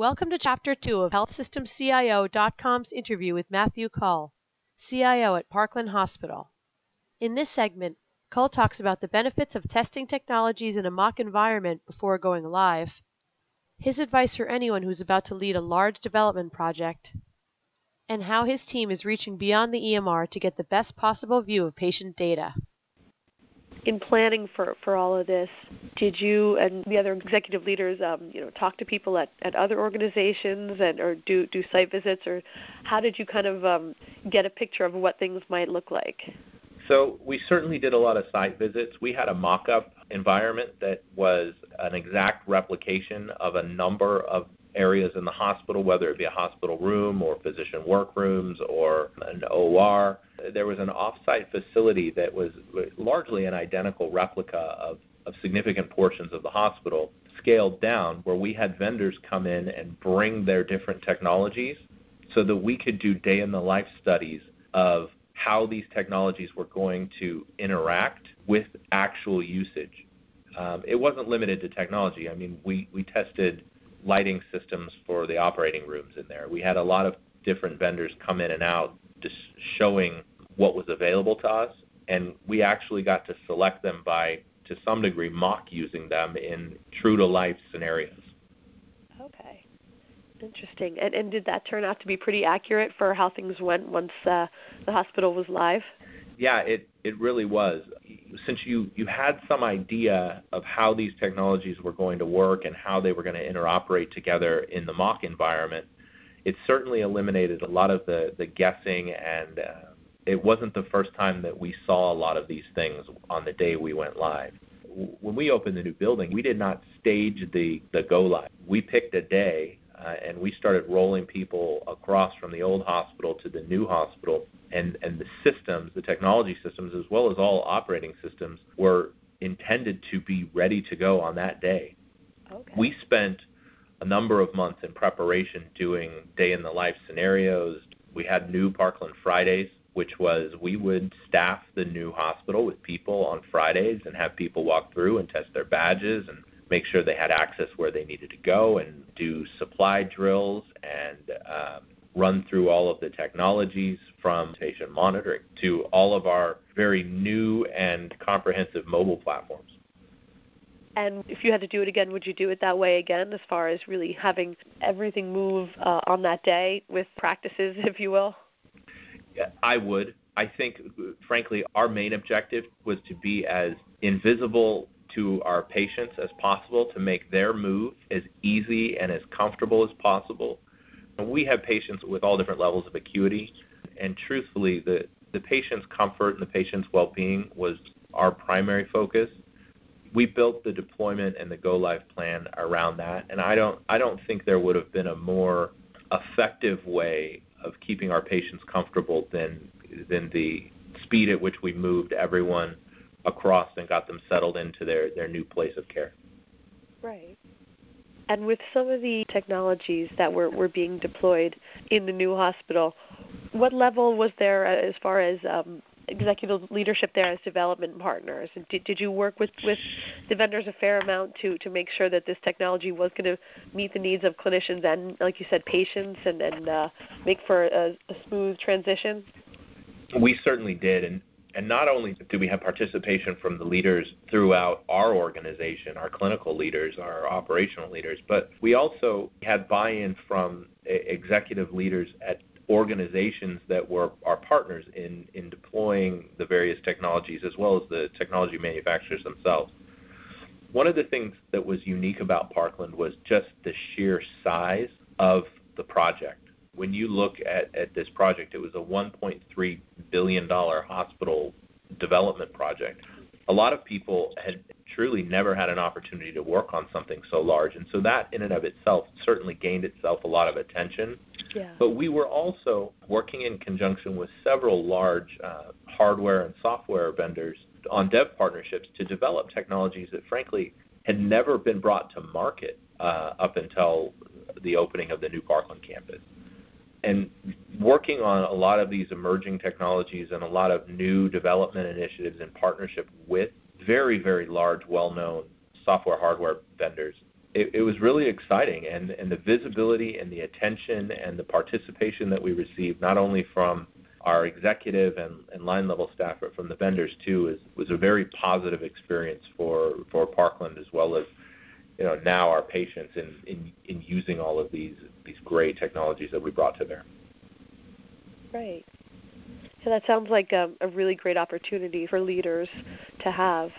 Welcome to Chapter 2 of HealthSystemCIO.com's interview with Matthew Kull, CIO at Parkland Hospital. In this segment, Kull talks about the benefits of testing technologies in a mock environment before going live, his advice for anyone who's about to lead a large development project, and how his team is reaching beyond the EMR to get the best possible view of patient data in planning for, for all of this, did you and the other executive leaders, um, you know, talk to people at, at other organizations and or do do site visits, or how did you kind of um, get a picture of what things might look like? So we certainly did a lot of site visits. We had a mock-up environment that was an exact replication of a number of areas in the hospital, whether it be a hospital room or physician workrooms or an OR. There was an offsite facility that was largely an identical replica of, of significant portions of the hospital, scaled down, where we had vendors come in and bring their different technologies so that we could do day in the life studies of how these technologies were going to interact with actual usage. Um, it wasn't limited to technology. I mean, we, we tested lighting systems for the operating rooms in there. We had a lot of different vendors come in and out just showing what was available to us, and we actually got to select them by, to some degree, mock using them in true to life scenarios. Okay. Interesting. And, and did that turn out to be pretty accurate for how things went once uh, the hospital was live? Yeah, it, it really was. Since you, you had some idea of how these technologies were going to work and how they were going to interoperate together in the mock environment, it certainly eliminated a lot of the, the guessing and uh, it wasn't the first time that we saw a lot of these things on the day we went live. When we opened the new building, we did not stage the, the go live. We picked a day uh, and we started rolling people across from the old hospital to the new hospital and, and the systems, the technology systems, as well as all operating systems, were intended to be ready to go on that day. Okay. We spent a number of months in preparation doing day in the life scenarios. We had new Parkland Fridays, which was we would staff the new hospital with people on Fridays and have people walk through and test their badges and make sure they had access where they needed to go and do supply drills and um, run through all of the technologies from patient monitoring to all of our very new and comprehensive mobile platforms. And if you had to do it again, would you do it that way again, as far as really having everything move uh, on that day with practices, if you will? I would. I think, frankly, our main objective was to be as invisible to our patients as possible to make their move as easy and as comfortable as possible. We have patients with all different levels of acuity, and truthfully, the, the patient's comfort and the patient's well being was our primary focus. We built the deployment and the go live plan around that, and I don't I don't think there would have been a more effective way of keeping our patients comfortable than than the speed at which we moved everyone across and got them settled into their, their new place of care. Right. And with some of the technologies that were, were being deployed in the new hospital, what level was there as far as um, executive leadership there as development partners? Did, did you work with, with the vendors a fair amount to, to make sure that this technology was going to meet the needs of clinicians and, like you said, patients and, and uh, make for a, a smooth transition? We certainly did. And and not only do we have participation from the leaders throughout our organization, our clinical leaders, our operational leaders, but we also had buy in from executive leaders at organizations that were our partners in, in deploying the various technologies as well as the technology manufacturers themselves. One of the things that was unique about Parkland was just the sheer size of the project when you look at, at this project, it was a $1.3 billion hospital development project. A lot of people had truly never had an opportunity to work on something so large. And so that, in and of itself, certainly gained itself a lot of attention. Yeah. But we were also working in conjunction with several large uh, hardware and software vendors on dev partnerships to develop technologies that, frankly, had never been brought to market uh, up until the opening of the new Parkland campus and working on a lot of these emerging technologies and a lot of new development initiatives in partnership with very, very large, well known software hardware vendors. It, it was really exciting, and, and the visibility and the attention and the participation that we received, not only from our executive and, and line level staff, but from the vendors too, is, was a very positive experience for, for Parkland as well as you know now our patients in, in, in using all of these these great technologies that we brought to bear. Right. So that sounds like a, a really great opportunity for leaders to have.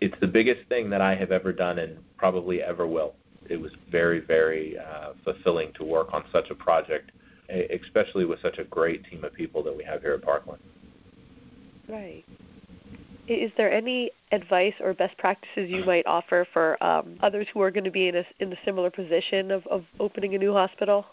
It's the biggest thing that I have ever done and probably ever will. It was very, very uh, fulfilling to work on such a project, especially with such a great team of people that we have here at Parkland. Right. Is there any advice or best practices you might offer for um, others who are going to be in a in a similar position of, of opening a new hospital?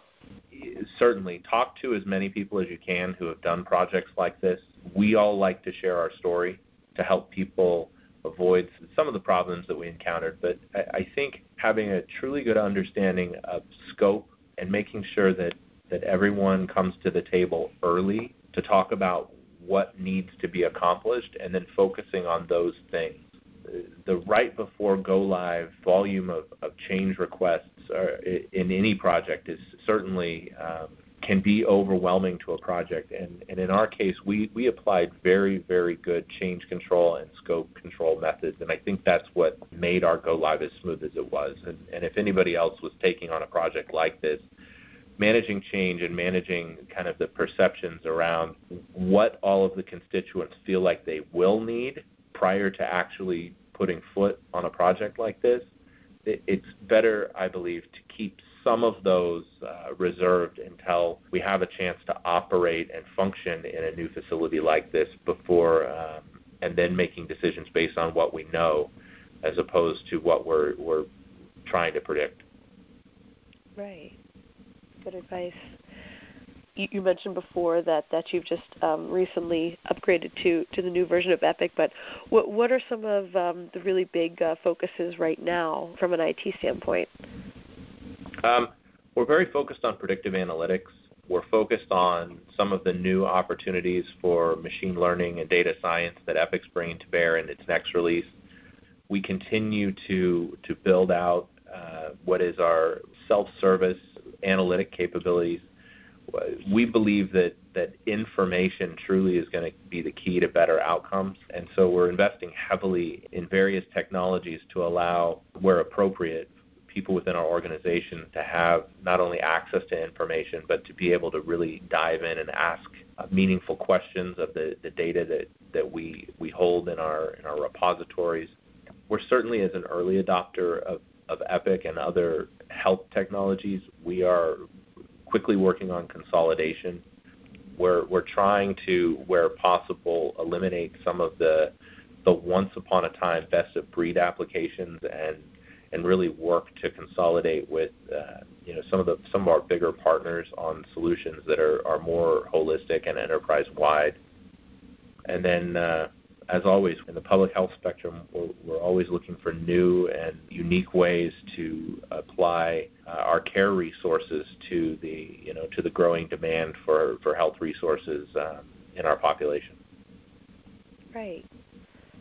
Certainly, talk to as many people as you can who have done projects like this. We all like to share our story to help people avoid some of the problems that we encountered. But I, I think having a truly good understanding of scope and making sure that, that everyone comes to the table early to talk about what needs to be accomplished and then focusing on those things. The right before go live volume of, of change requests in any project is certainly um, can be overwhelming to a project. And, and in our case, we, we applied very, very good change control and scope control methods. And I think that's what made our go live as smooth as it was. And, and if anybody else was taking on a project like this, managing change and managing kind of the perceptions around what all of the constituents feel like they will need prior to actually putting foot on a project like this, it's better, I believe, to keep some of those uh, reserved until we have a chance to operate and function in a new facility like this before, um, and then making decisions based on what we know, as opposed to what we're we're trying to predict. Right. Good advice. You, mentioned before that, that you've just um, recently upgraded to, to the new version of Epic, but what, what are some of um, the really big uh, focuses right now from an IT standpoint? Um, we're very focused on predictive analytics. We're focused on some of the new opportunities for machine learning and data science that Epic's bringing to bear in its next release. We continue to to build out uh, what is our self-service analytic capabilities. We believe that that information truly is going to be the key to better outcomes, and so we're investing heavily in various technologies to allow, where appropriate, people within our organization to have not only access to information, but to be able to really dive in and ask meaningful questions of the, the data that, that we, we hold in our, in our repositories. We're certainly, as an early adopter of, of Epic and other health technologies, we are quickly working on consolidation. We're, we're trying to, where possible, eliminate some of the, the once upon a time best of breed applications and and really work to consolidate with uh, you know some of the some of our bigger partners on solutions that are, are more holistic and enterprise wide. And then uh, as always in the public health spectrum, we're, we're, always looking for new and unique ways to apply uh, our care resources to the you know to the growing demand for, for health resources um, in our population. Right.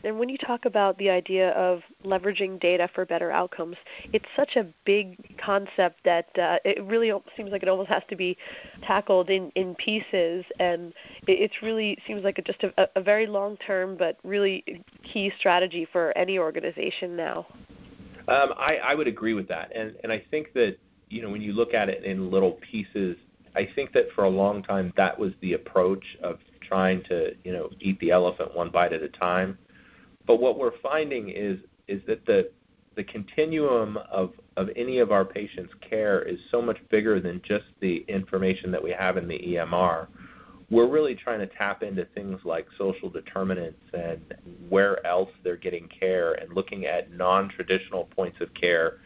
And when you talk about the idea of leveraging data for better outcomes, it's such a big concept that uh, it really seems like it almost has to be tackled in, in pieces. And it really seems like a, just a, a very long term but really key strategy for any organization now. Um, I, I would agree with that. And, and I think that, you know, when you look at it in little pieces, I think that for a long time that was the approach of trying to, you know, eat the elephant one bite at a time. But what we're finding is is that the the continuum of, any of our patients' care is so much bigger than just the information that we have in the EMR. We're really trying to tap into things like social determinants and where else they're getting care and looking at non traditional points of care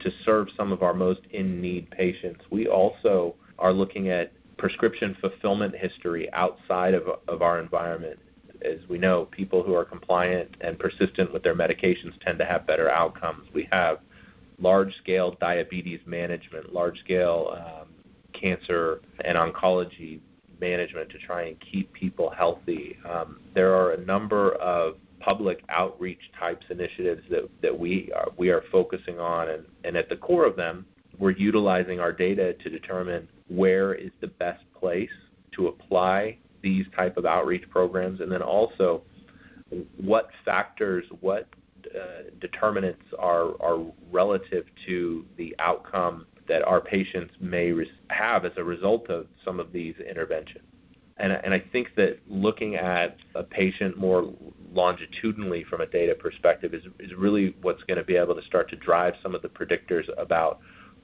to serve some of our most in need patients. We also are looking at prescription fulfillment history outside of, of our environment as we know, people who are compliant and persistent with their medications tend to have better outcomes. We have large-scale diabetes management, large-scale um, cancer and oncology management to try and keep people healthy. Um, there are a number of public outreach types initiatives that, that we are we are focusing on and, and at the core of them we're utilizing our data to determine where is the best place to apply these type of outreach programs and then also what factors what uh, determinants are, are relative to the outcome that our patients may have as a result of some of these interventions. And, and I think that looking at a patient more longitudinally from a data perspective is, is really what's going to be able to start to drive some of the predictors about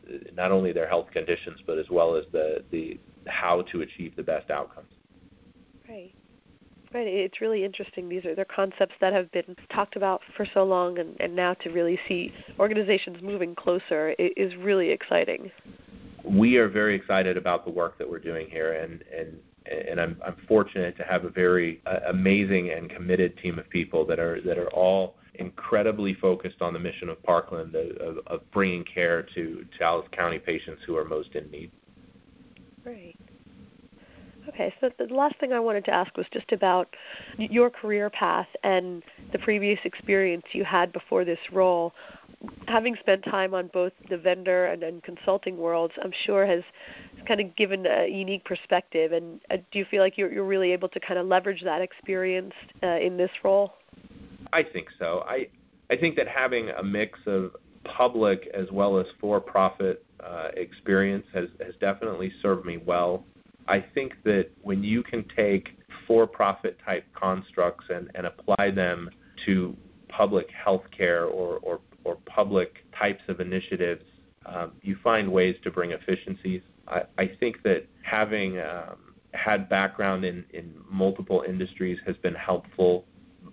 uh, not only their health conditions but as well as the, the how to achieve the best outcomes. Right. Right. It's really interesting. These are they're concepts that have been talked about for so long, and, and now to really see organizations moving closer is really exciting. We are very excited about the work that we're doing here, and and and I'm, I'm fortunate to have a very uh, amazing and committed team of people that are that are all incredibly focused on the mission of Parkland of, of bringing care to Dallas County patients who are most in need. Right. Okay, so the last thing I wanted to ask was just about your career path and the previous experience you had before this role. Having spent time on both the vendor and, consulting worlds, I'm sure has kind of given a unique perspective. And uh, do you feel like you're, you're really able to kind of leverage that experience uh, in this role? I think so. I I think that having a mix of public as well as for-profit uh, experience has has definitely served me well I think that when you can take for profit type constructs and, and apply them to public health care or, or, or public types of initiatives, um, you find ways to bring efficiencies. I, I think that having um, had background in, in multiple industries has been helpful.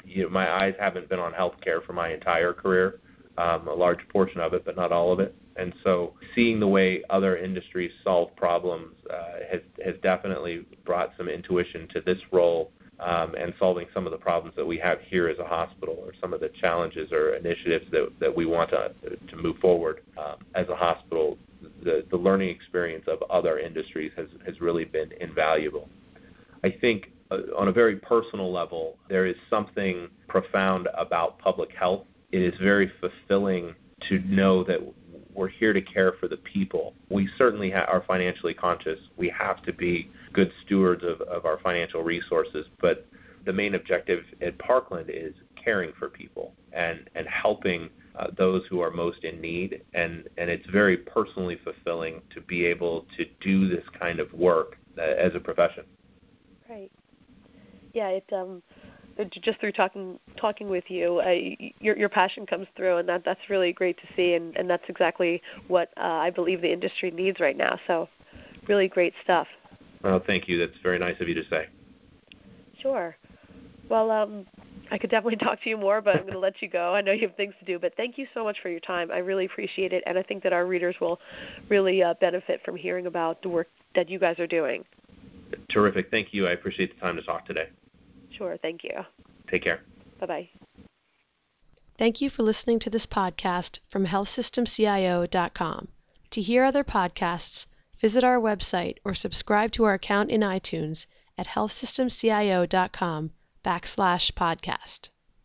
You know, my eyes haven't been on healthcare for my entire career, um, a large portion of it, but not all of it. And so seeing the way other industries solve problems uh, has, has definitely brought some intuition to this role um, and solving some of the problems that we have here as a hospital or some of the challenges or initiatives that, that we want to, to move forward um, as a hospital. The, the learning experience of other industries has, has really been invaluable. I think uh, on a very personal level, there is something profound about public health. It is very fulfilling to know that we're here to care for the people. We certainly ha- are financially conscious. We have to be good stewards of, of our financial resources, but the main objective at Parkland is caring for people and, and helping uh, those who are most in need. And, and it's very personally fulfilling to be able to do this kind of work uh, as a profession. Right. Yeah, it um just through talking talking with you, uh, your your passion comes through, and that that's really great to see, and and that's exactly what uh, I believe the industry needs right now. So, really great stuff. Well, thank you. That's very nice of you to say. Sure. Well, um, I could definitely talk to you more, but I'm going to let you go. I know you have things to do, but thank you so much for your time. I really appreciate it, and I think that our readers will really uh, benefit from hearing about the work that you guys are doing. Terrific. Thank you. I appreciate the time to talk today. Sure. Thank you. Take care. Bye bye. Thank you for listening to this podcast from healthsystemcio.com. To hear other podcasts, visit our website or subscribe to our account in iTunes at healthsystemcio.com backslash podcast.